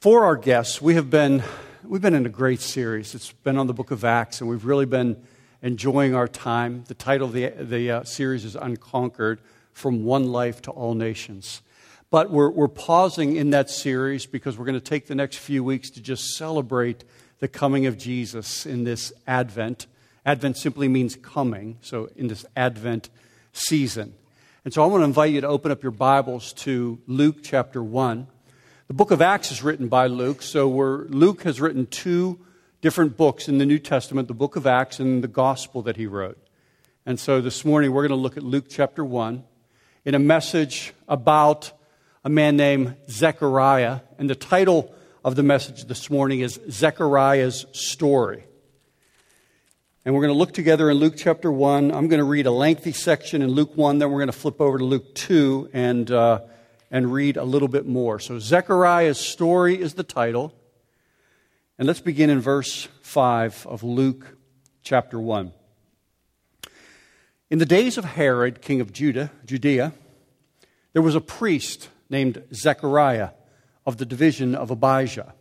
For our guests, we have been we've been in a great series. It's been on the book of Acts, and we've really been enjoying our time. The title of the, the uh, series is Unconquered From One Life to All Nations. But we're, we're pausing in that series because we're going to take the next few weeks to just celebrate the coming of Jesus in this Advent. Advent simply means coming, so in this Advent season. And so I want to invite you to open up your Bibles to Luke chapter 1. The book of Acts is written by Luke, so Luke has written two different books in the New Testament the book of Acts and the gospel that he wrote. And so this morning we're going to look at Luke chapter 1 in a message about a man named Zechariah. And the title of the message this morning is Zechariah's Story. And we're going to look together in Luke chapter 1. I'm going to read a lengthy section in Luke 1, then we're going to flip over to Luke 2 and. Uh, and read a little bit more. So, Zechariah's story is the title. And let's begin in verse 5 of Luke chapter 1. In the days of Herod, king of Judah, Judea, there was a priest named Zechariah of the division of Abijah.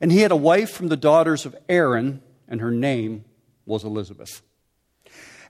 And he had a wife from the daughters of Aaron, and her name was Elizabeth.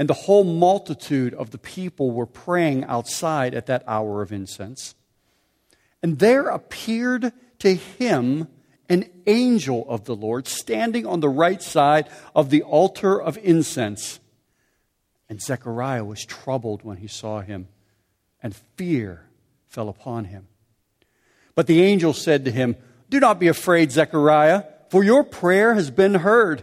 And the whole multitude of the people were praying outside at that hour of incense. And there appeared to him an angel of the Lord standing on the right side of the altar of incense. And Zechariah was troubled when he saw him, and fear fell upon him. But the angel said to him, Do not be afraid, Zechariah, for your prayer has been heard.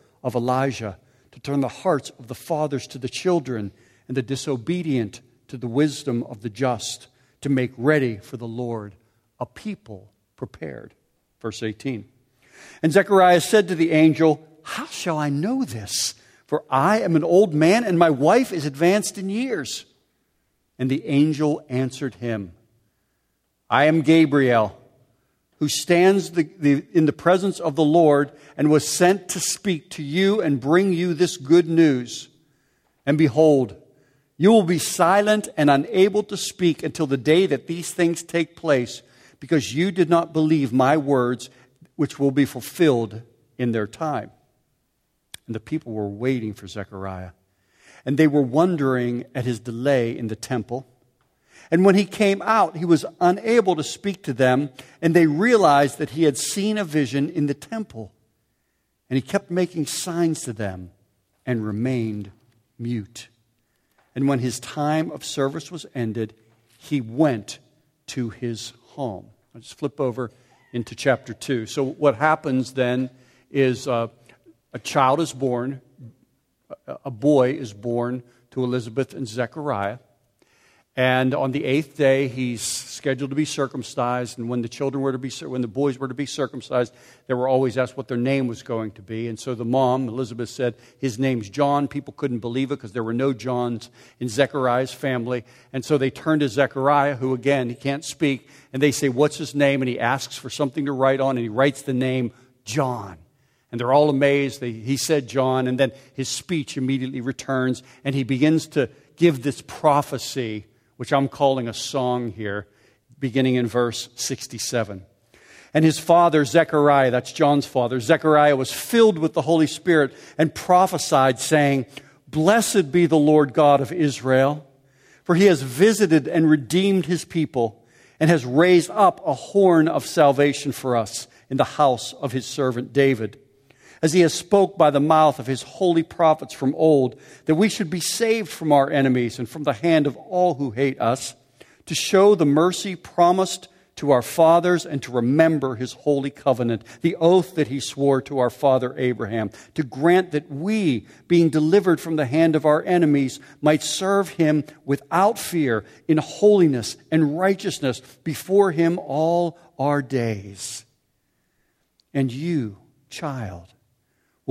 of Elijah to turn the hearts of the fathers to the children and the disobedient to the wisdom of the just, to make ready for the Lord a people prepared. Verse 18. And Zechariah said to the angel, How shall I know this? For I am an old man and my wife is advanced in years. And the angel answered him, I am Gabriel who stands the, the, in the presence of the Lord and was sent to speak to you and bring you this good news. And behold, you will be silent and unable to speak until the day that these things take place, because you did not believe my words, which will be fulfilled in their time. And the people were waiting for Zechariah. And they were wondering at his delay in the temple. And when he came out, he was unable to speak to them, and they realized that he had seen a vision in the temple. And he kept making signs to them and remained mute. And when his time of service was ended, he went to his home. I'll just flip over into chapter 2. So, what happens then is uh, a child is born, a boy is born to Elizabeth and Zechariah. And on the eighth day, he's scheduled to be circumcised. And when the children were to be, when the boys were to be circumcised, they were always asked what their name was going to be. And so the mom, Elizabeth, said, His name's John. People couldn't believe it because there were no Johns in Zechariah's family. And so they turned to Zechariah, who again, he can't speak. And they say, What's his name? And he asks for something to write on, and he writes the name John. And they're all amazed. he said John, and then his speech immediately returns, and he begins to give this prophecy which I'm calling a song here, beginning in verse 67. And his father, Zechariah, that's John's father, Zechariah was filled with the Holy Spirit and prophesied, saying, Blessed be the Lord God of Israel, for he has visited and redeemed his people and has raised up a horn of salvation for us in the house of his servant David. As he has spoke by the mouth of his holy prophets from old, that we should be saved from our enemies and from the hand of all who hate us, to show the mercy promised to our fathers and to remember his holy covenant, the oath that he swore to our father Abraham, to grant that we, being delivered from the hand of our enemies, might serve him without fear in holiness and righteousness before him all our days. And you, child,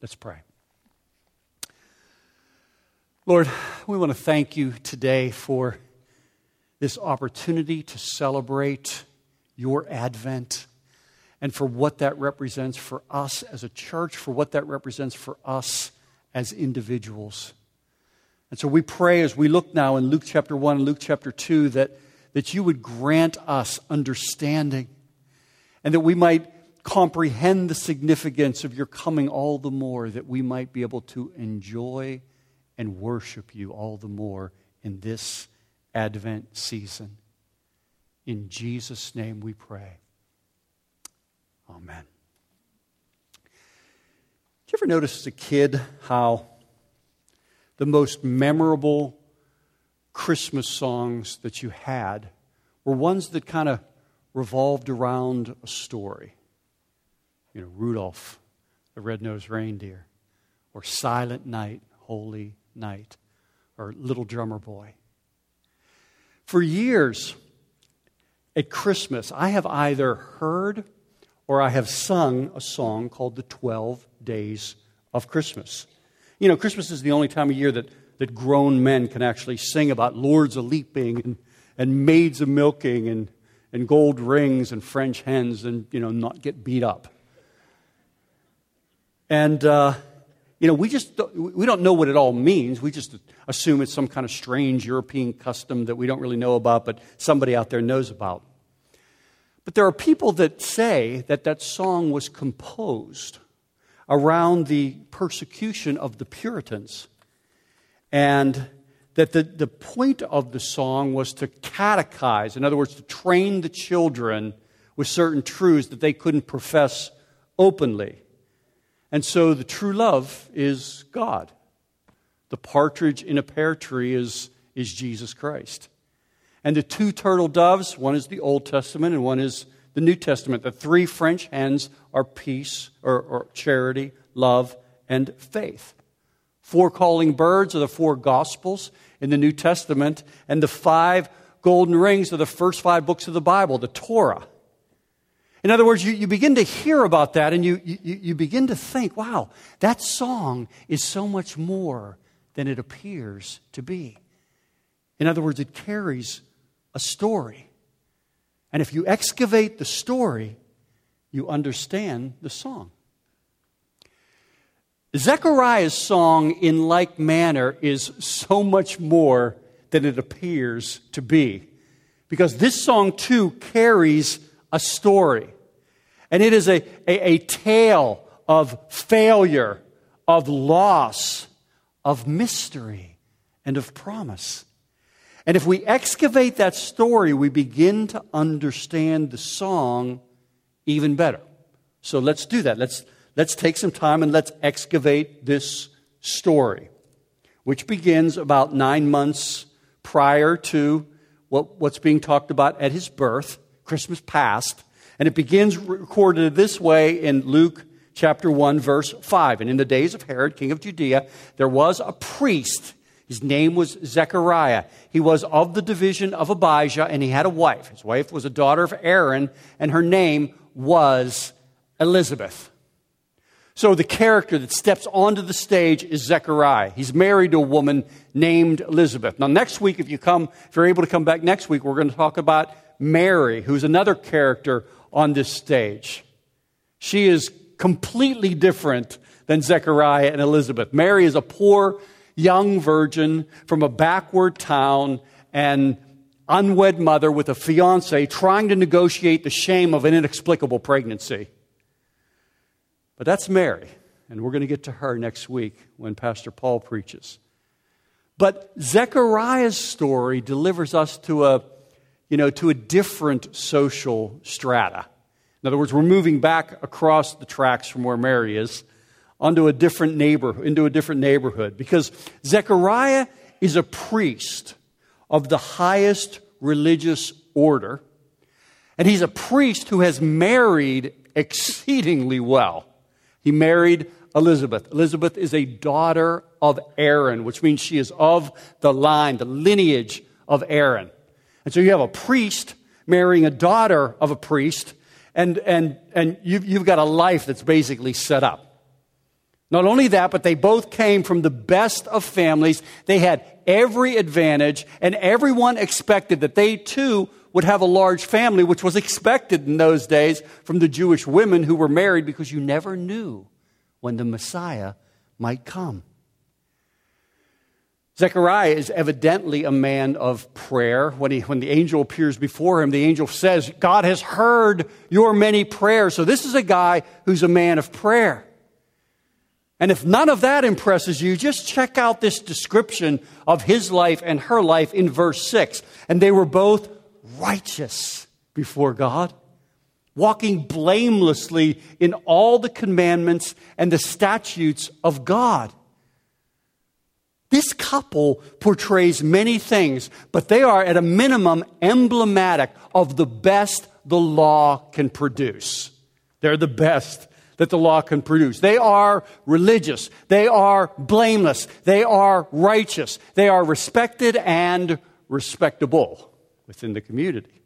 Let's pray. Lord, we want to thank you today for this opportunity to celebrate your advent and for what that represents for us as a church, for what that represents for us as individuals. And so we pray as we look now in Luke chapter 1 and Luke chapter 2 that, that you would grant us understanding and that we might comprehend the significance of your coming all the more, that we might be able to enjoy and worship you all the more in this Advent season. In Jesus' name we pray. Amen. Did you ever notice as a kid how the most memorable Christmas songs that you had were ones that kind of revolved around a story? You know, Rudolph, the red-nosed reindeer, or Silent Night, Holy Night, or Little Drummer Boy. For years at Christmas, I have either heard or I have sung a song called The 12 Days of Christmas. You know, Christmas is the only time of year that, that grown men can actually sing about lords a leaping and, and maids a milking and, and gold rings and French hens and, you know, not get beat up. And, uh, you know, we just don't, we don't know what it all means. We just assume it's some kind of strange European custom that we don't really know about, but somebody out there knows about. But there are people that say that that song was composed around the persecution of the Puritans. And that the, the point of the song was to catechize, in other words, to train the children with certain truths that they couldn't profess openly. And so the true love is God. The partridge in a pear tree is, is Jesus Christ. And the two turtle doves, one is the Old Testament and one is the New Testament. The three French hens are peace or, or charity, love, and faith. Four calling birds are the four Gospels in the New Testament, and the five golden rings are the first five books of the Bible, the Torah. In other words, you, you begin to hear about that and you, you, you begin to think, wow, that song is so much more than it appears to be. In other words, it carries a story. And if you excavate the story, you understand the song. Zechariah's song, in like manner, is so much more than it appears to be. Because this song, too, carries a story. And it is a, a, a tale of failure, of loss, of mystery, and of promise. And if we excavate that story, we begin to understand the song even better. So let's do that. Let's, let's take some time and let's excavate this story, which begins about nine months prior to what, what's being talked about at his birth. Christmas past. And it begins recorded this way in Luke chapter 1, verse 5. And in the days of Herod, king of Judea, there was a priest. His name was Zechariah. He was of the division of Abijah, and he had a wife. His wife was a daughter of Aaron, and her name was Elizabeth. So the character that steps onto the stage is Zechariah. He's married to a woman named Elizabeth. Now, next week, if you come, if you're able to come back next week, we're going to talk about Mary, who's another character on this stage. She is completely different than Zechariah and Elizabeth. Mary is a poor young virgin from a backward town and unwed mother with a fiance trying to negotiate the shame of an inexplicable pregnancy. But that's Mary, and we're going to get to her next week when Pastor Paul preaches. But Zechariah's story delivers us to a, you know, to a different social strata. In other words, we're moving back across the tracks from where Mary is onto a different neighborhood, into a different neighborhood, because Zechariah is a priest of the highest religious order, and he's a priest who has married exceedingly well. He married Elizabeth. Elizabeth is a daughter of Aaron, which means she is of the line, the lineage of Aaron. And so you have a priest marrying a daughter of a priest, and, and, and you've, you've got a life that's basically set up. Not only that, but they both came from the best of families. They had every advantage, and everyone expected that they too would have a large family, which was expected in those days from the Jewish women who were married because you never knew when the Messiah might come. Zechariah is evidently a man of prayer. When, he, when the angel appears before him, the angel says, God has heard your many prayers. So this is a guy who's a man of prayer. And if none of that impresses you, just check out this description of his life and her life in verse 6. And they were both righteous before God walking blamelessly in all the commandments and the statutes of God. This couple portrays many things, but they are at a minimum emblematic of the best the law can produce. They're the best that the law can produce. They are religious. They are blameless. They are righteous. They are respected and respectable within the community.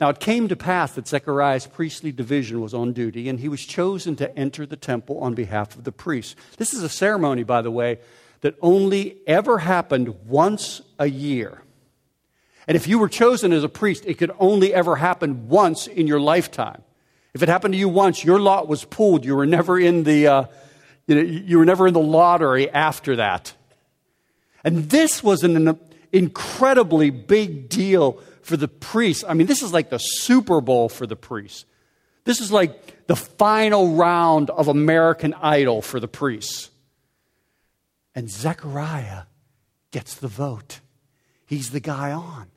Now it came to pass that Zechariah's priestly division was on duty, and he was chosen to enter the temple on behalf of the priests. This is a ceremony, by the way, that only ever happened once a year. And if you were chosen as a priest, it could only ever happen once in your lifetime. If it happened to you once, your lot was pulled. You were never in the, uh, you, know, you were never in the lottery after that. And this was an incredibly big deal for the priests. I mean, this is like the Super Bowl for the priests. This is like the final round of American Idol for the priests. And Zechariah gets the vote. He's the guy on.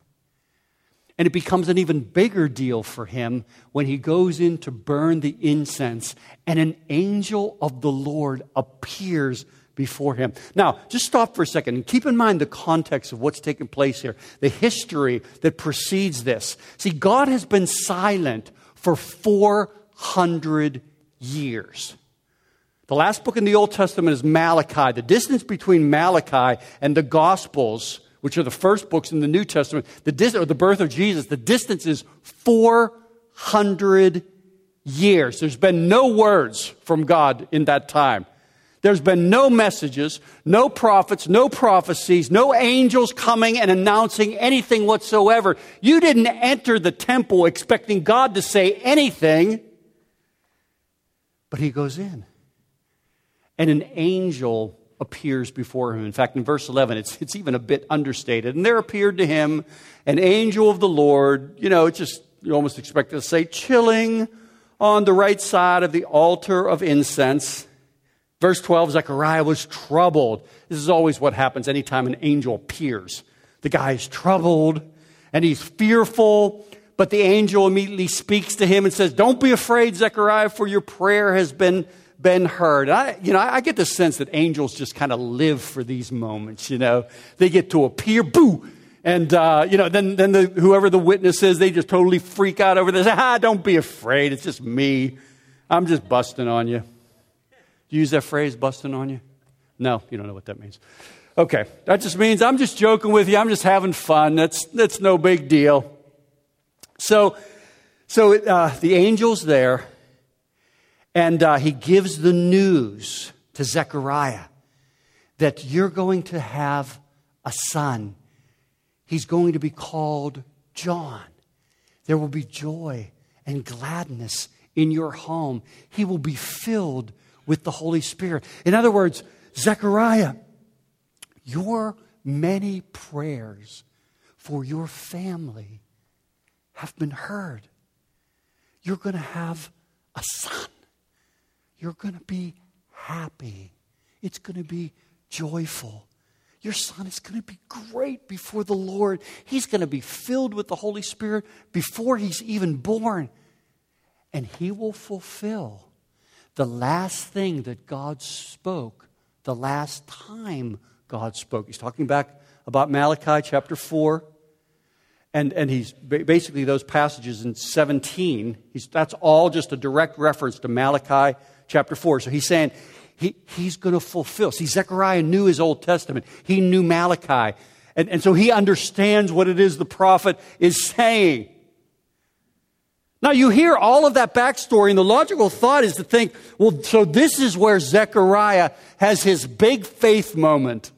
And it becomes an even bigger deal for him when he goes in to burn the incense and an angel of the Lord appears before him. Now, just stop for a second and keep in mind the context of what's taking place here, the history that precedes this. See, God has been silent for 400 years. The last book in the Old Testament is Malachi. The distance between Malachi and the Gospels, which are the first books in the New Testament, the, dis- or the birth of Jesus, the distance is 400 years. There's been no words from God in that time. There's been no messages, no prophets, no prophecies, no angels coming and announcing anything whatsoever. You didn't enter the temple expecting God to say anything, but he goes in. And an angel appears before him. In fact, in verse 11, it's, it's even a bit understated. And there appeared to him an angel of the Lord. You know, it's just, you almost expect to say, chilling on the right side of the altar of incense. Verse 12 Zechariah was troubled. This is always what happens anytime an angel appears. The guy is troubled and he's fearful, but the angel immediately speaks to him and says, Don't be afraid, Zechariah, for your prayer has been, been heard. I, you know, I get the sense that angels just kind of live for these moments, you know. They get to appear, boo! And, uh, you know, then, then the, whoever the witness is, they just totally freak out over this. Ah, don't be afraid. It's just me. I'm just busting on you. Do you use that phrase, busting on you? No, you don't know what that means. Okay, that just means I'm just joking with you. I'm just having fun. That's, that's no big deal. So, so uh, the angel's there, and uh, he gives the news to Zechariah that you're going to have a son. He's going to be called John. There will be joy and gladness in your home. He will be filled with the Holy Spirit. In other words, Zechariah, your many prayers for your family have been heard. You're going to have a son. You're going to be happy. It's going to be joyful. Your son is going to be great before the Lord. He's going to be filled with the Holy Spirit before he's even born. And he will fulfill the last thing that God spoke, the last time God spoke. He's talking back about Malachi chapter 4. And, and he's basically those passages in 17, he's, that's all just a direct reference to Malachi chapter 4. So he's saying he, he's going to fulfill. See, Zechariah knew his Old Testament, he knew Malachi. And, and so he understands what it is the prophet is saying. Now, you hear all of that backstory, and the logical thought is to think, well, so this is where Zechariah has his big faith moment.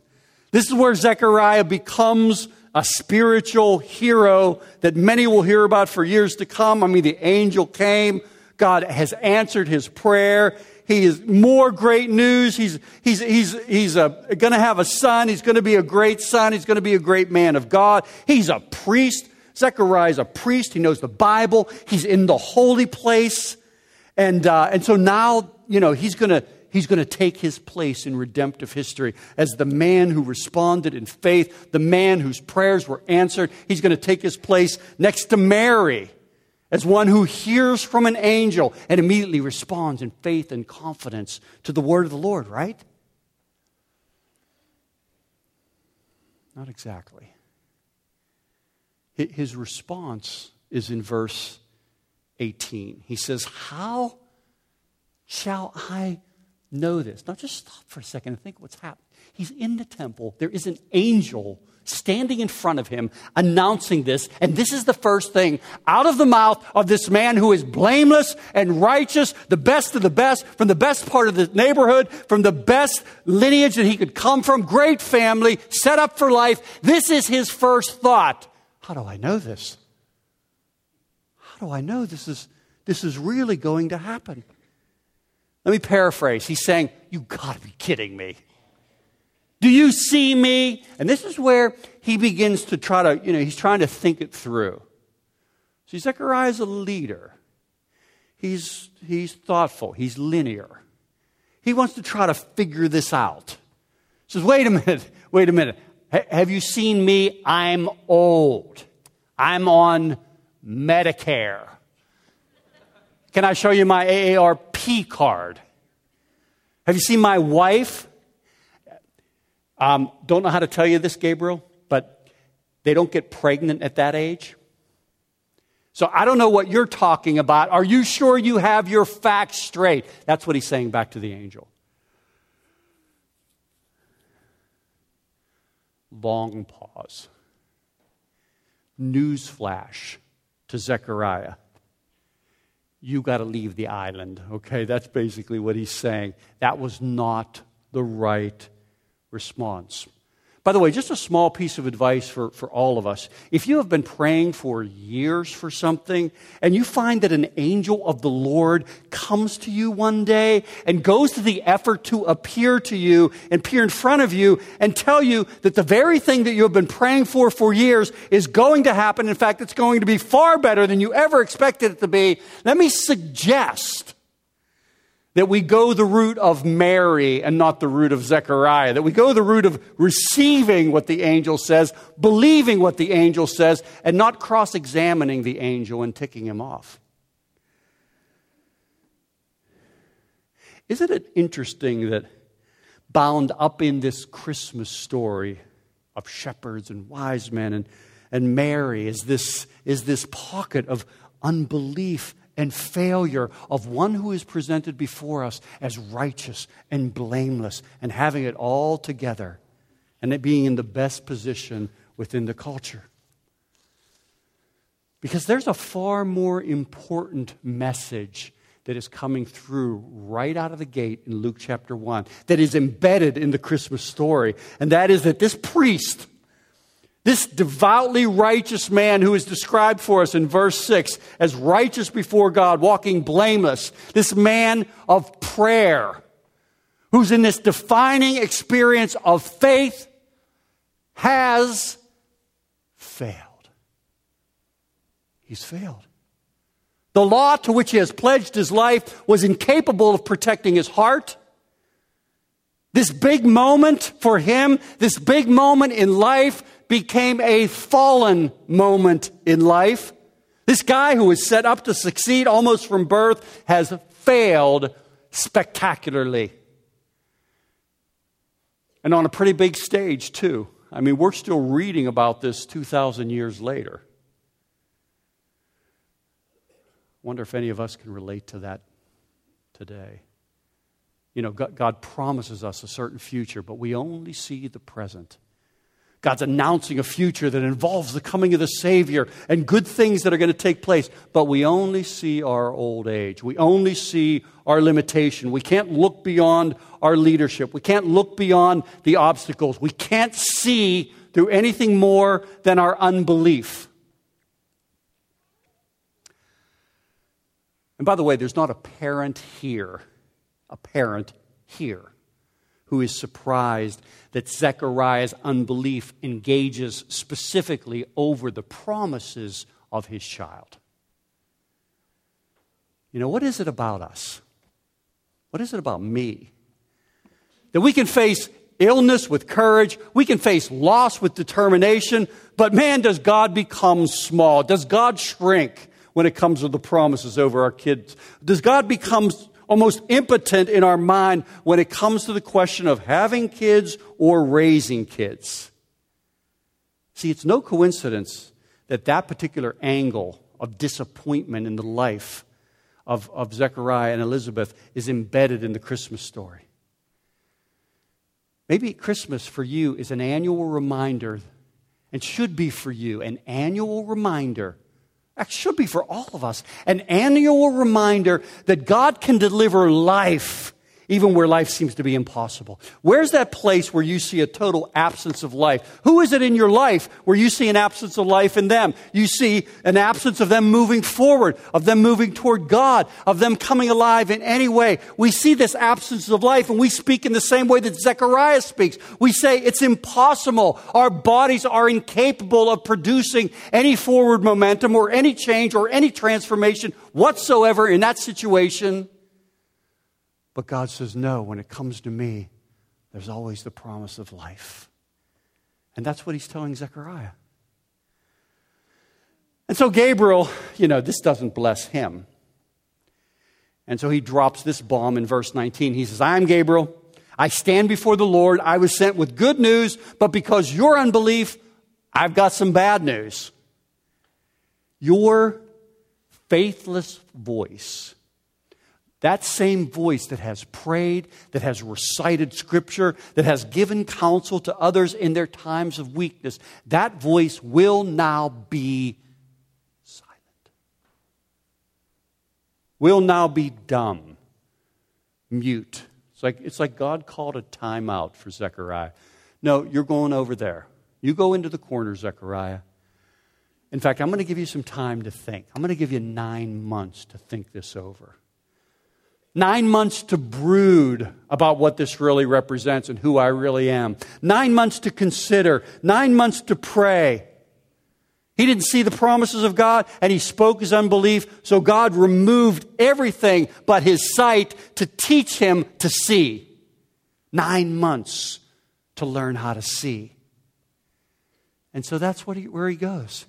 This is where Zechariah becomes a spiritual hero that many will hear about for years to come. I mean, the angel came, God has answered his prayer. He is more great news. He's, he's, he's, he's uh, going to have a son. He's going to be a great son. He's going to be a great man of God. He's a priest. Zechariah is a priest. He knows the Bible. He's in the holy place. And, uh, and so now, you know, he's going to he's going to take his place in redemptive history as the man who responded in faith, the man whose prayers were answered. He's going to take his place next to Mary as one who hears from an angel and immediately responds in faith and confidence to the word of the Lord, right? Not exactly. His response is in verse 18. He says, How shall I know this? Now, just stop for a second and think what's happened. He's in the temple, there is an angel standing in front of him announcing this. And this is the first thing out of the mouth of this man who is blameless and righteous, the best of the best, from the best part of the neighborhood, from the best lineage that he could come from, great family, set up for life. This is his first thought. How do I know this? How do I know this is, this is really going to happen? Let me paraphrase. He's saying, You gotta be kidding me. Do you see me? And this is where he begins to try to, you know, he's trying to think it through. See, Zechariah is a leader. He's, he's thoughtful. He's linear. He wants to try to figure this out. He says, wait a minute, wait a minute. Have you seen me? I'm old. I'm on Medicare. Can I show you my AARP card? Have you seen my wife? Um, don't know how to tell you this, Gabriel, but they don't get pregnant at that age. So I don't know what you're talking about. Are you sure you have your facts straight? That's what he's saying back to the angel. Long pause. Newsflash to Zechariah. You got to leave the island, okay? That's basically what he's saying. That was not the right response. By the way, just a small piece of advice for, for all of us. If you have been praying for years for something and you find that an angel of the Lord comes to you one day and goes to the effort to appear to you and appear in front of you and tell you that the very thing that you have been praying for for years is going to happen. In fact, it's going to be far better than you ever expected it to be. Let me suggest that we go the route of Mary and not the route of Zechariah, that we go the route of receiving what the angel says, believing what the angel says, and not cross examining the angel and ticking him off. Isn't it interesting that bound up in this Christmas story of shepherds and wise men and, and Mary is this, is this pocket of unbelief and failure of one who is presented before us as righteous and blameless and having it all together and it being in the best position within the culture. Because there's a far more important message that is coming through right out of the gate in Luke chapter 1 that is embedded in the Christmas story. And that is that this priest, This devoutly righteous man who is described for us in verse 6 as righteous before God, walking blameless, this man of prayer, who's in this defining experience of faith, has failed. He's failed. The law to which he has pledged his life was incapable of protecting his heart. This big moment for him, this big moment in life, became a fallen moment in life. This guy who was set up to succeed almost from birth has failed spectacularly. And on a pretty big stage, too. I mean, we're still reading about this 2,000 years later. Wonder if any of us can relate to that today. You know, God, promises us a certain future, but we only see the present. God's announcing a future that involves the coming of the Savior and good things that are going to take place, but we only see our old age. We only see our limitation. We can't look beyond our leadership. We can't look beyond the obstacles. We can't see through anything more than our unbelief. And by the way, there's not a parent here, a parent here who is surprised that Zechariah's unbelief engages specifically over the promises of his child. You know, what is it about us? What is it about me? That we can face illness with courage, we can face loss with determination, but man, does God become small? Does God shrink when it comes to the promises over our kids? Does God become almost impotent in our mind when it comes to the question of having kids or raising kids. See, it's no coincidence that that particular angle of disappointment in the life of, of Zechariah and Elizabeth is embedded in the Christmas story. Maybe Christmas for you is an annual reminder, and should be for you an annual reminder that should be for all of us. An annual reminder that God can deliver life even where life seems to be impossible. Where's that place where you see a total absence of life? Who is it in your life where you see an absence of life in them? You see an absence of them moving forward, of them moving toward God, of them coming alive in any way. We see this absence of life and we speak in the same way that Zechariah speaks. We say it's impossible. Our bodies are incapable of producing any forward momentum or any change or any transformation whatsoever in that situation. But God says, no, when it comes to me, there's always the promise of life. And that's what he's telling Zechariah. And so Gabriel, you know, this doesn't bless him. And so he drops this bomb in verse 19. He says, I am Gabriel. I stand before the Lord. I was sent with good news, but because your unbelief, I've got some bad news. Your faithless voice that same voice that has prayed, that has recited scripture, that has given counsel to others in their times of weakness, that voice will now be silent. Will now be dumb, mute. It's like, it's like God called a timeout for Zechariah. No, you're going over there. You go into the corner, Zechariah. In fact, I'm going to give you some time to think. I'm going to give you nine months to think this over. Nine months to brood about what this really represents and who I really am. Nine months to consider. Nine months to pray. He didn't see the promises of God and he spoke his unbelief, so God removed everything but his sight to teach him to see. Nine months to learn how to see. And so that's what he, where he goes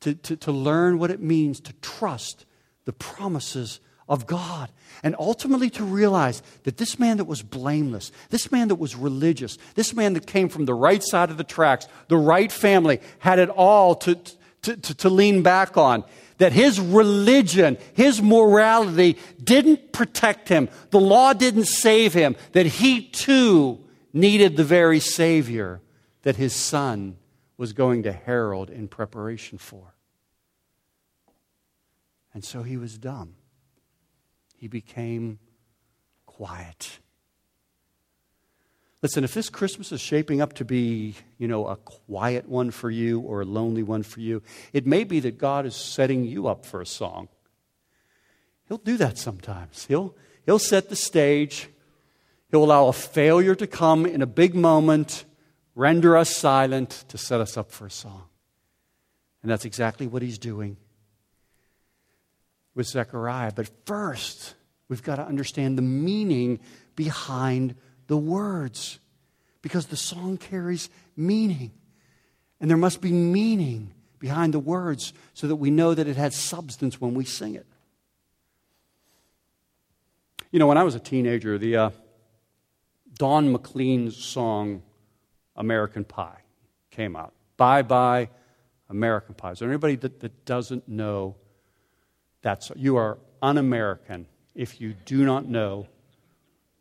to, to, to learn what it means to trust the promises of God. And ultimately to realize that this man that was blameless, this man that was religious, this man that came from the right side of the tracks, the right family, had it all to, to, to, to lean back on. That his religion, his morality didn't protect him. The law didn't save him. That he too needed the very Savior that his son was going to herald in preparation for. And so he was dumb he became quiet. Listen, if this Christmas is shaping up to be, you know, a quiet one for you or a lonely one for you, it may be that God is setting you up for a song. He'll do that sometimes. He'll, he'll set the stage. He'll allow a failure to come in a big moment, render us silent to set us up for a song. And that's exactly what he's doing with Zechariah. But first, we've got to understand the meaning behind the words because the song carries meaning. And there must be meaning behind the words so that we know that it has substance when we sing it. You know, when I was a teenager, the uh, Don McLean song American Pie came out. Bye bye, American Pie. Is there anybody that, that doesn't know that song? You are un American if you do not know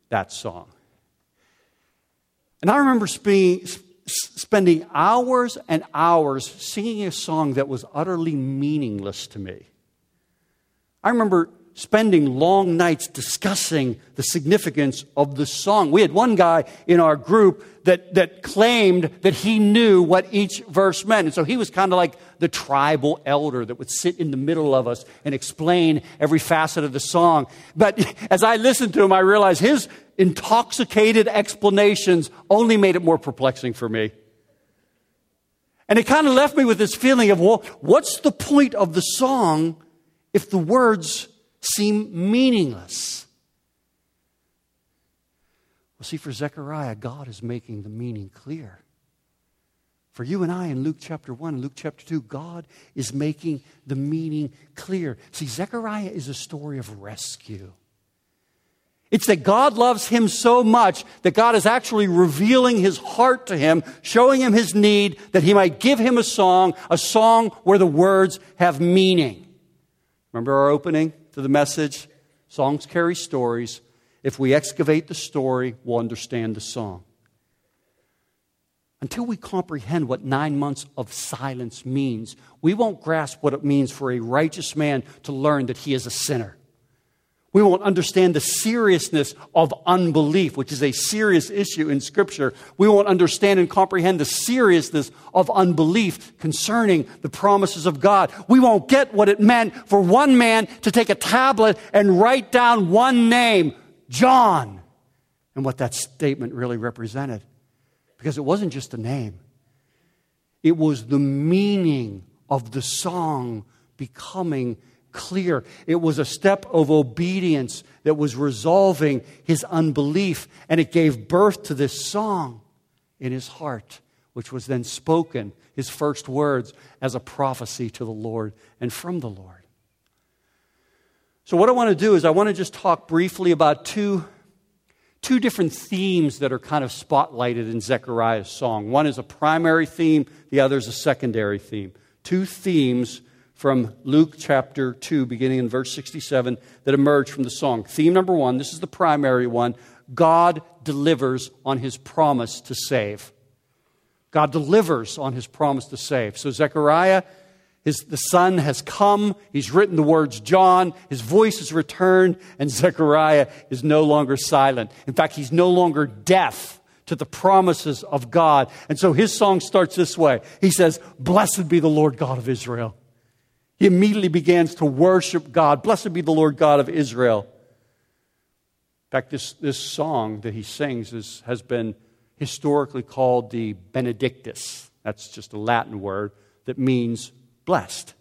that song. And I remember spe- spending hours and hours singing a song that was utterly meaningless to me. I remember spending long nights discussing the significance of the song. We had one guy in our group that, that claimed that he knew what each verse meant. And so he was kind of like the tribal elder that would sit in the middle of us and explain every facet of the song. But as I listened to him, I realized his intoxicated explanations only made it more perplexing for me. And it kind of left me with this feeling of, well, what's the point of the song if the words seem meaningless? Well, see, for Zechariah, God is making the meaning clear. For you and I in Luke chapter 1, and Luke chapter 2, God is making the meaning clear. See, Zechariah is a story of rescue. It's that God loves him so much that God is actually revealing his heart to him, showing him his need that he might give him a song, a song where the words have meaning. Remember our opening to the message? Songs carry stories. If we excavate the story, we'll understand the song. Until we comprehend what nine months of silence means, we won't grasp what it means for a righteous man to learn that he is a sinner. We won't understand the seriousness of unbelief, which is a serious issue in Scripture. We won't understand and comprehend the seriousness of unbelief concerning the promises of God. We won't get what it meant for one man to take a tablet and write down one name, John, and what that statement really represented. Because it wasn't just a name, it was the meaning of the song becoming clear. It was a step of obedience that was resolving his unbelief, and it gave birth to this song in his heart, which was then spoken, his first words, as a prophecy to the Lord and from the Lord. So, what I want to do is, I want to just talk briefly about two, two different themes that are kind of spotlighted in Zechariah's song. One is a primary theme, the other is a secondary theme. Two themes from Luke chapter 2, beginning in verse 67, that emerge from the song. Theme number one, this is the primary one God delivers on his promise to save. God delivers on his promise to save. So Zechariah, his, the son has come. He's written the words John. His voice has returned, and Zechariah is no longer silent. In fact, he's no longer deaf to the promises of God. And so his song starts this way He says, Blessed be the Lord God of Israel he immediately begins to worship God. Blessed be the Lord God of Israel. In fact, this, this song that he sings is, has been historically called the Benedictus. That's just a Latin word that means blessed.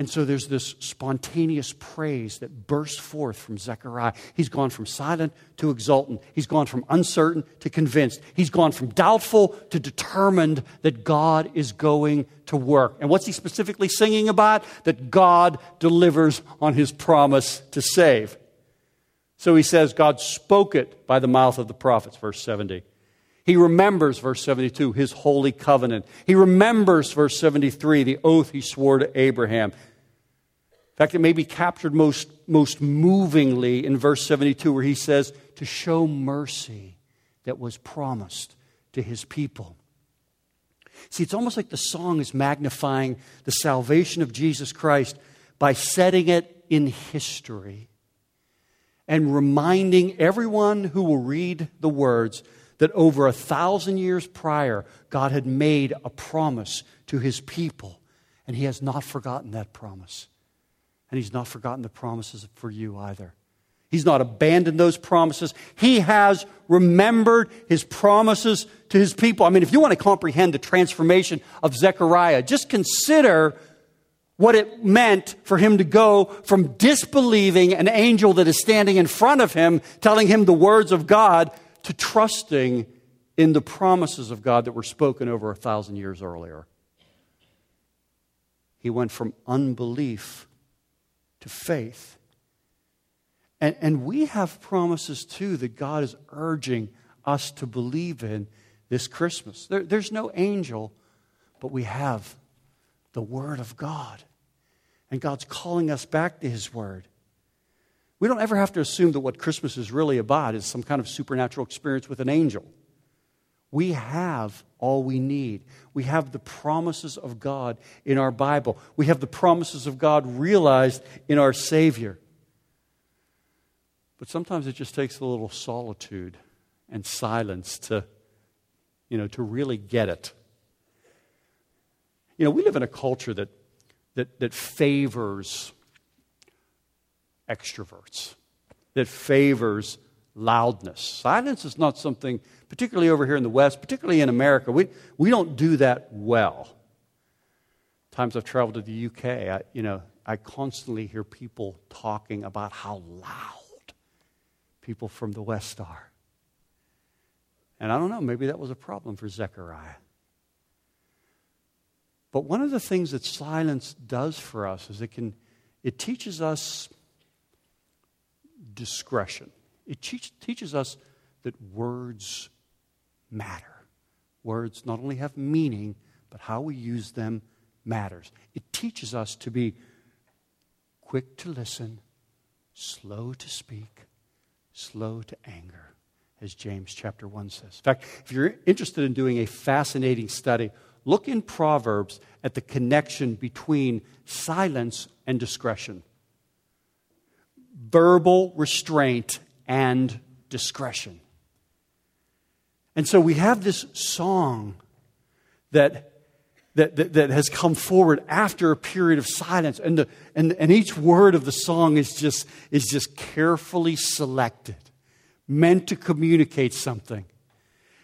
And so there's this spontaneous praise that bursts forth from Zechariah. He's gone from silent to exultant. He's gone from uncertain to convinced. He's gone from doubtful to determined that God is going to work. And what's he specifically singing about? That God delivers on his promise to save. So he says, God spoke it by the mouth of the prophets, verse 70. He remembers, verse 72, his holy covenant. He remembers, verse 73, the oath he swore to Abraham fact, it may be captured most, most movingly in verse 72, where he says, to show mercy that was promised to his people. See, it's almost like the song is magnifying the salvation of Jesus Christ by setting it in history and reminding everyone who will read the words that over a thousand years prior, God had made a promise to his people, and he has not forgotten that promise. And he's not forgotten the promises for you either. He's not abandoned those promises. He has remembered his promises to his people. I mean, if you want to comprehend the transformation of Zechariah, just consider what it meant for him to go from disbelieving an angel that is standing in front of him, telling him the words of God, to trusting in the promises of God that were spoken over a thousand years earlier. He went from unbelief to faith. And, and we have promises too that God is urging us to believe in this Christmas. There, there's no angel, but we have the Word of God. And God's calling us back to His Word. We don't ever have to assume that what Christmas is really about is some kind of supernatural experience with an angel. We have all we need. We have the promises of God in our Bible. We have the promises of God realized in our Savior. But sometimes it just takes a little solitude and silence to, you know, to really get it. You know, we live in a culture that, that, that favors extroverts, that favors loudness. Silence is not something, particularly over here in the West, particularly in America, we, we don't do that well. Times I've traveled to the UK, I, you know, I constantly hear people talking about how loud people from the West are. And I don't know, maybe that was a problem for Zechariah. But one of the things that silence does for us is it can it teaches us discretion. It teach, teaches us that words matter. Words not only have meaning, but how we use them matters. It teaches us to be quick to listen, slow to speak, slow to anger, as James chapter 1 says. In fact, if you're interested in doing a fascinating study, look in Proverbs at the connection between silence and discretion verbal restraint and discretion. And so we have this song that, that, that, that, has come forward after a period of silence. And, the, and, and each word of the song is just, is just carefully selected, meant to communicate something.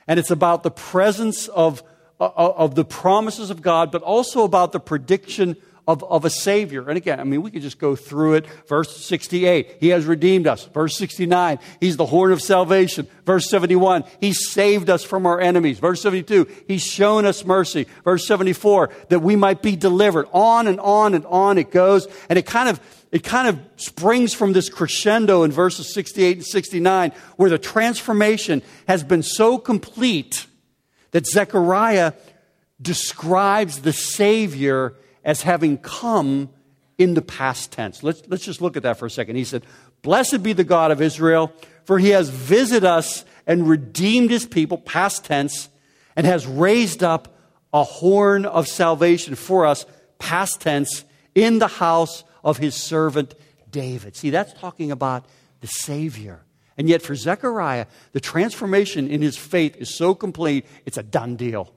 And it's about the presence of, of the promises of God, but also about the prediction of, of a Savior. And again, I mean, we could just go through it. Verse 68, He has redeemed us. Verse 69, He's the horn of salvation. Verse 71, He saved us from our enemies. Verse 72, He's shown us mercy. Verse 74, that we might be delivered. On and on and on it goes. And it kind of, it kind of springs from this crescendo in verses 68 and 69, where the transformation has been so complete that Zechariah describes the Savior as having come in the past tense. Let's, let's just look at that for a second. He said, Blessed be the God of Israel, for he has visited us and redeemed his people, past tense, and has raised up a horn of salvation for us, past tense, in the house of his servant David. See, that's talking about the Savior. And yet, for Zechariah, the transformation in his faith is so complete, it's a done deal.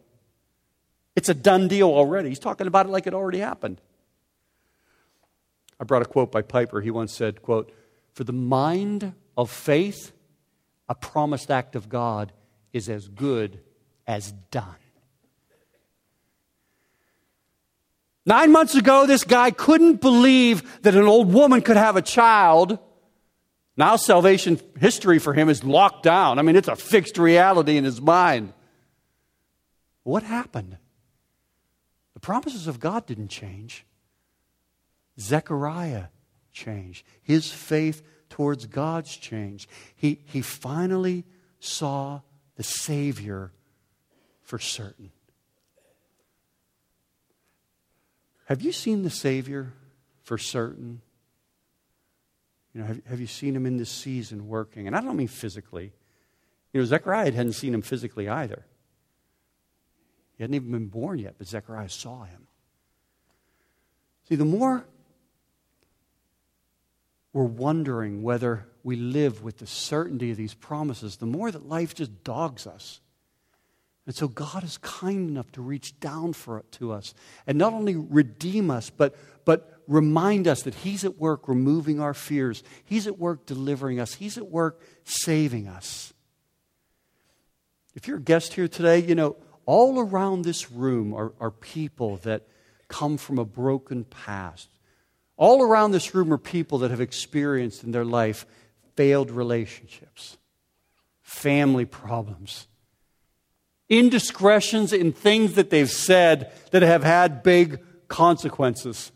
It's a done deal already. He's talking about it like it already happened. I brought a quote by Piper. He once said, quote, For the mind of faith, a promised act of God is as good as done. Nine months ago, this guy couldn't believe that an old woman could have a child. Now, salvation history for him is locked down. I mean, it's a fixed reality in his mind. What happened? The promises of God didn't change. Zechariah changed. His faith towards God's changed. He, he finally saw the Savior for certain. Have you seen the Savior for certain? You know, have, have you seen him in this season working? And I don't mean physically. You know, Zechariah hadn't seen him physically either. He hadn't even been born yet, but Zechariah saw him. See, the more we're wondering whether we live with the certainty of these promises, the more that life just dogs us. And so God is kind enough to reach down for it to us and not only redeem us, but, but remind us that He's at work removing our fears. He's at work delivering us. He's at work saving us. If you're a guest here today, you know, all around this room are, are people that come from a broken past. All around this room are people that have experienced in their life failed relationships, family problems, indiscretions in things that they've said that have had big consequences.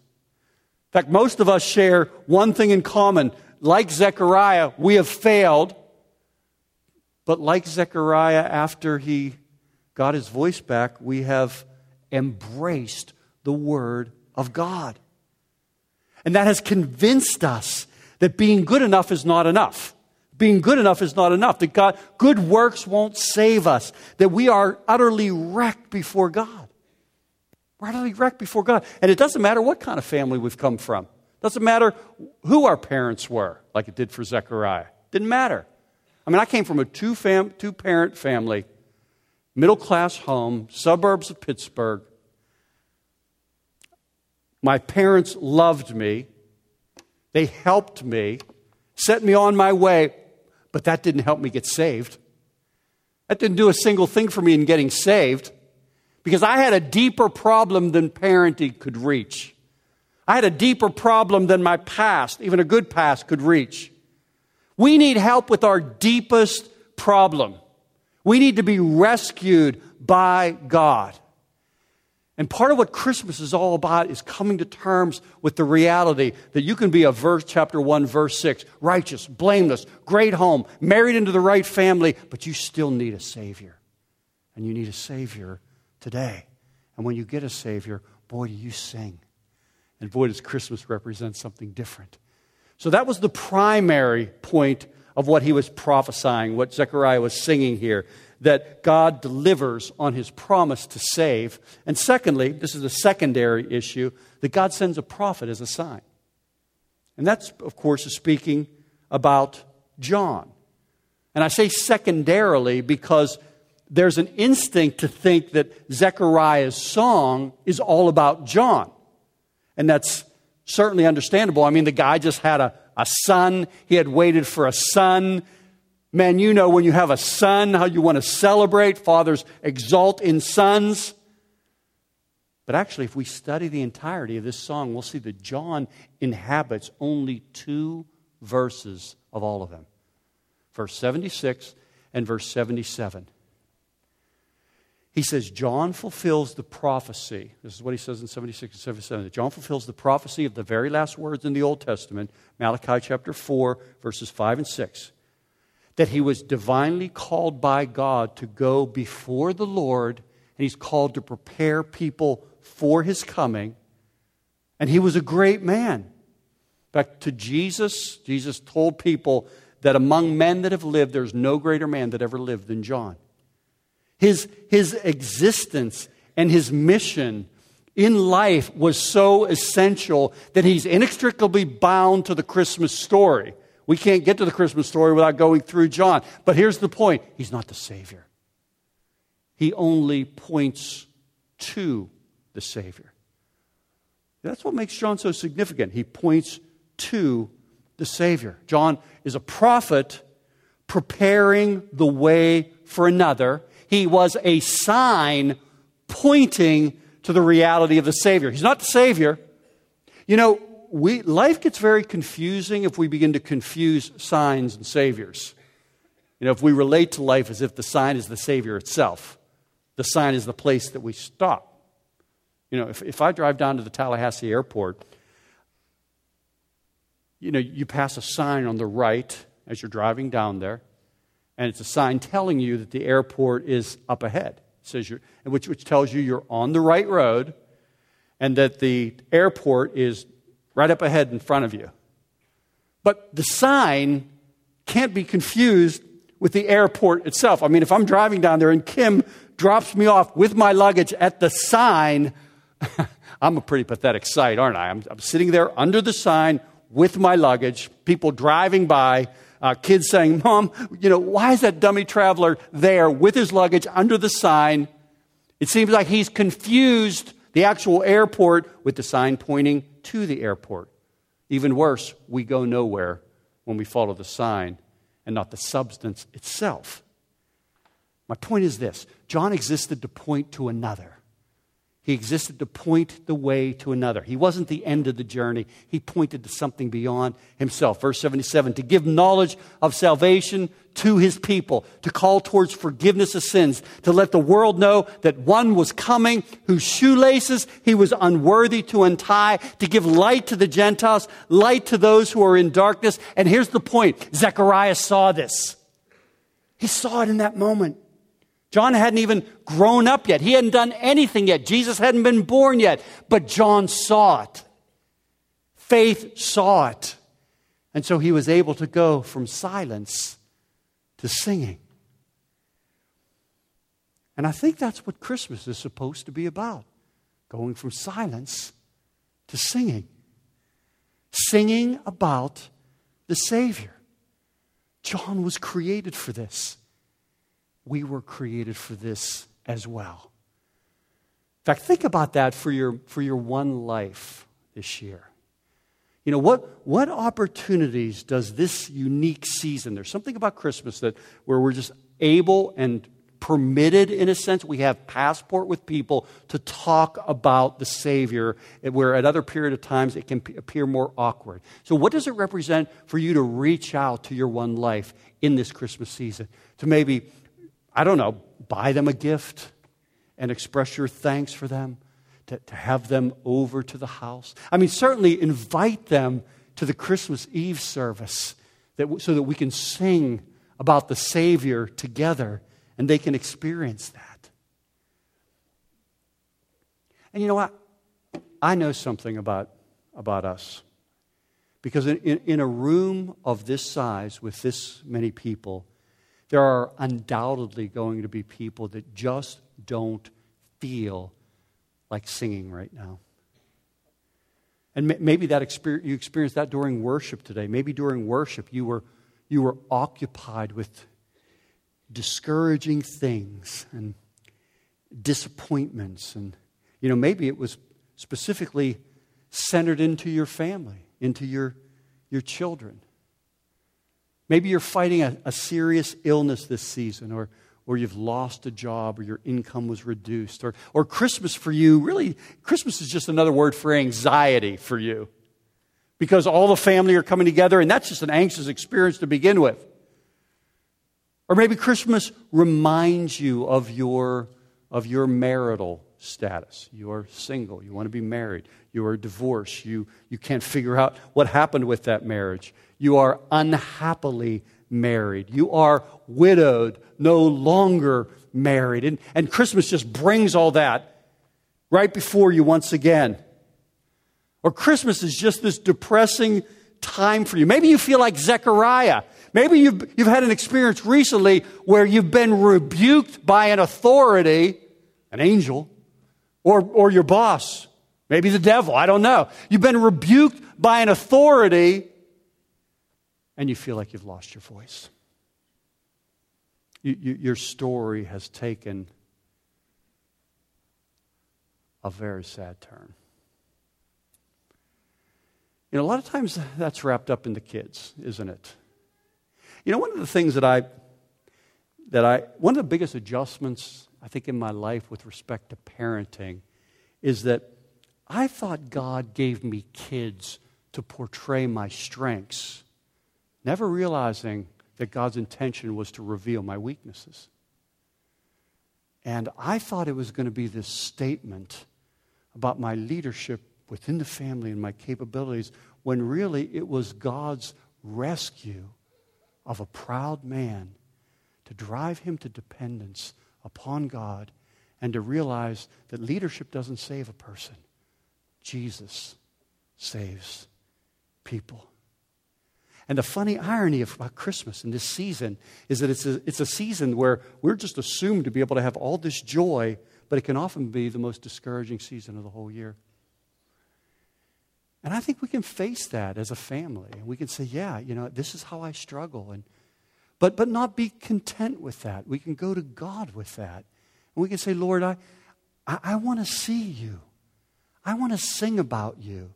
In fact, most of us share one thing in common. Like Zechariah, we have failed. But like Zechariah, after he got his voice back, we have embraced the Word of God. And that has convinced us that being good enough is not enough. Being good enough is not enough. That God, good works won't save us. That we are utterly wrecked before God. We're utterly wrecked before God. And it doesn't matter what kind of family we've come from. It doesn't matter who our parents were, like it did for Zechariah. Didn't matter. I mean, I came from a two, fam- two parent family, middle class home, suburbs of Pittsburgh. My parents loved me. They helped me, set me on my way, but that didn't help me get saved. That didn't do a single thing for me in getting saved because I had a deeper problem than parenting could reach. I had a deeper problem than my past, even a good past, could reach. We need help with our deepest problem. We need to be rescued by God. And part of what Christmas is all about is coming to terms with the reality that you can be a verse, chapter 1, verse 6, righteous, blameless, great home, married into the right family, but you still need a Savior. And you need a Savior today. And when you get a Savior, boy, do you sing. And boy, does Christmas represent something different. So that was the primary point of what he was prophesying, what Zechariah was singing here, that God delivers on his promise to save. And secondly, this is a secondary issue, that God sends a prophet as a sign. And that's, of course, speaking about John. And I say secondarily because there's an instinct to think that Zechariah's song is all about John. And that's certainly understandable. I mean, the guy just had a, a son, he had waited for a son. Man, you know when you have a son, how you want to celebrate. Fathers exalt in sons. But actually, if we study the entirety of this song, we'll see that John inhabits only two verses of all of them verse 76 and verse 77 he says John fulfills the prophecy. This is what he says in 76 and 77. John fulfills the prophecy of the very last words in the Old Testament, Malachi chapter 4, verses 5 and 6. That he was divinely called by God to go before the Lord, and he's called to prepare people for his coming. And he was a great man. Back to Jesus, Jesus told people that among men that have lived, there's no greater man that ever lived than John. His, his existence and his mission in life was so essential that he's inextricably bound to the Christmas story. We can't get to the Christmas story without going through John. But here's the point he's not the Savior, he only points to the Savior. That's what makes John so significant. He points to the Savior. John is a prophet preparing the way for another he was a sign pointing to the reality of the Savior. He's not the Savior. You know, we, life gets very confusing if we begin to confuse signs and Saviors. You know, if we relate to life as if the sign is the Savior itself, the sign is the place that we stop. You know, if, if I drive down to the Tallahassee airport, you know, you pass a sign on the right as you're driving down there and it's a sign telling you that the airport is up ahead. It says you're, which, which tells you you're on the right road and that the airport is right up ahead in front of you. But the sign can't be confused with the airport itself. I mean, if I'm driving down there and Kim drops me off with my luggage at the sign, I'm a pretty pathetic sight, aren't I? I'm, I'm sitting there under the sign with my luggage, people driving by, uh, kids saying, Mom, you know, why is that dummy traveler there with his luggage under the sign? It seems like he's confused the actual airport with the sign pointing to the airport. Even worse, we go nowhere when we follow the sign and not the substance itself. My point is this John existed to point to another. He existed to point the way to another. He wasn't the end of the journey. He pointed to something beyond himself. Verse 77 to give knowledge of salvation to his people, to call towards forgiveness of sins, to let the world know that one was coming whose shoelaces he was unworthy to untie, to give light to the Gentiles, light to those who are in darkness. And here's the point Zechariah saw this. He saw it in that moment. John hadn't even grown up yet. He hadn't done anything yet. Jesus hadn't been born yet. But John saw it. Faith saw it. And so he was able to go from silence to singing. And I think that's what Christmas is supposed to be about going from silence to singing. Singing about the Savior. John was created for this we were created for this as well. In fact, think about that for your, for your one life this year. You know, what, what opportunities does this unique season, there's something about Christmas that where we're just able and permitted, in a sense, we have passport with people to talk about the Savior, where at other period of times it can appear more awkward. So, what does it represent for you to reach out to your one life in this Christmas season? To maybe I don't know, buy them a gift and express your thanks for them, to, to have them over to the house. I mean, certainly invite them to the Christmas Eve service that, so that we can sing about the Savior together and they can experience that. And you know what? I know something about, about us. Because in, in, in a room of this size with this many people, there are undoubtedly going to be people that just don't feel like singing right now. And maybe that experience, you experienced that during worship today. Maybe during worship you were, you were occupied with discouraging things and disappointments. And, you know, maybe it was specifically centered into your family, into your, your children. Maybe you're fighting a, a serious illness this season, or, or you've lost a job, or your income was reduced, or, or Christmas for you, really, Christmas is just another word for anxiety for you. Because all the family are coming together, and that's just an anxious experience to begin with. Or maybe Christmas reminds you of your, of your marital status. You are single. You want to be married. You are divorced. You, you can't figure out what happened with that marriage. You are unhappily married. You are widowed, no longer married. And, and Christmas just brings all that right before you once again. Or Christmas is just this depressing time for you. Maybe you feel like Zechariah. Maybe you've, you've had an experience recently where you've been rebuked by an authority, an angel, or, or your boss, maybe the devil, I don't know. You've been rebuked by an authority and you feel like you've lost your voice. You, you, your story has taken a very sad turn. You know, a lot of times that's wrapped up in the kids, isn't it? You know, one of the things that I, that I, one of the biggest adjustments I think, in my life with respect to parenting is that I thought God gave me kids to portray my strengths, never realizing that God's intention was to reveal my weaknesses. And I thought it was going to be this statement about my leadership within the family and my capabilities, when really it was God's rescue of a proud man to drive him to dependence upon God and to realize that leadership doesn't save a person, Jesus saves people. And the funny irony about Christmas and this season is that it's a, it's a season where we're just assumed to be able to have all this joy, but it can often be the most discouraging season of the whole year. And I think we can face that as a family. And we can say, yeah, you know, this is how I struggle. And, but, but not be content with that. We can go to God with that. And we can say, Lord, I, I, I want to see you. I want to sing about you.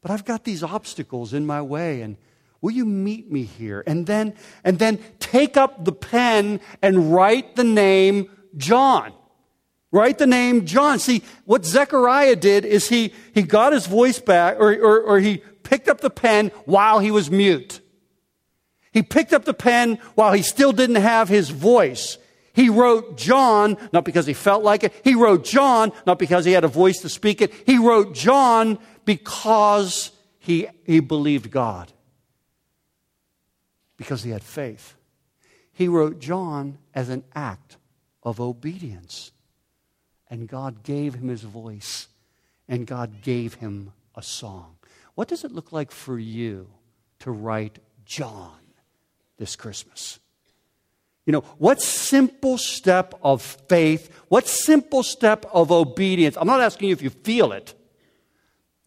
But I've got these obstacles in my way. And will you meet me here? And then, and then take up the pen and write the name John. Write the name John. See, what Zechariah did is he, he got his voice back, or, or, or he picked up the pen while he was mute. He picked up the pen while he still didn't have his voice. He wrote John, not because he felt like it. He wrote John, not because he had a voice to speak it. He wrote John because he, he believed God, because he had faith. He wrote John as an act of obedience. And God gave him his voice, and God gave him a song. What does it look like for you to write John this Christmas? You know, what simple step of faith, what simple step of obedience? I'm not asking you if you feel it.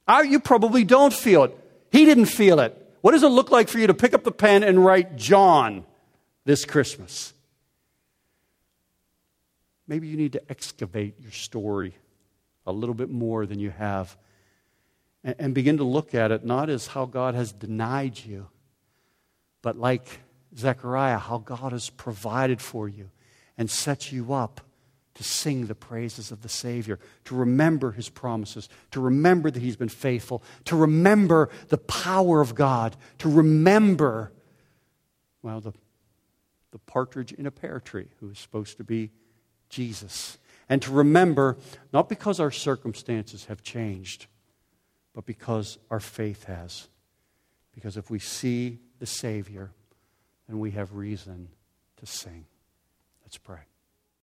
I, you probably don't feel it. He didn't feel it. What does it look like for you to pick up the pen and write John this Christmas? Maybe you need to excavate your story a little bit more than you have and, and begin to look at it not as how God has denied you, but like Zechariah, how God has provided for you and set you up to sing the praises of the Savior, to remember His promises, to remember that He's been faithful, to remember the power of God, to remember, well, the, the partridge in a pear tree who is supposed to be Jesus. And to remember, not because our circumstances have changed, but because our faith has. Because if we see the Savior, then we have reason to sing. Let's pray.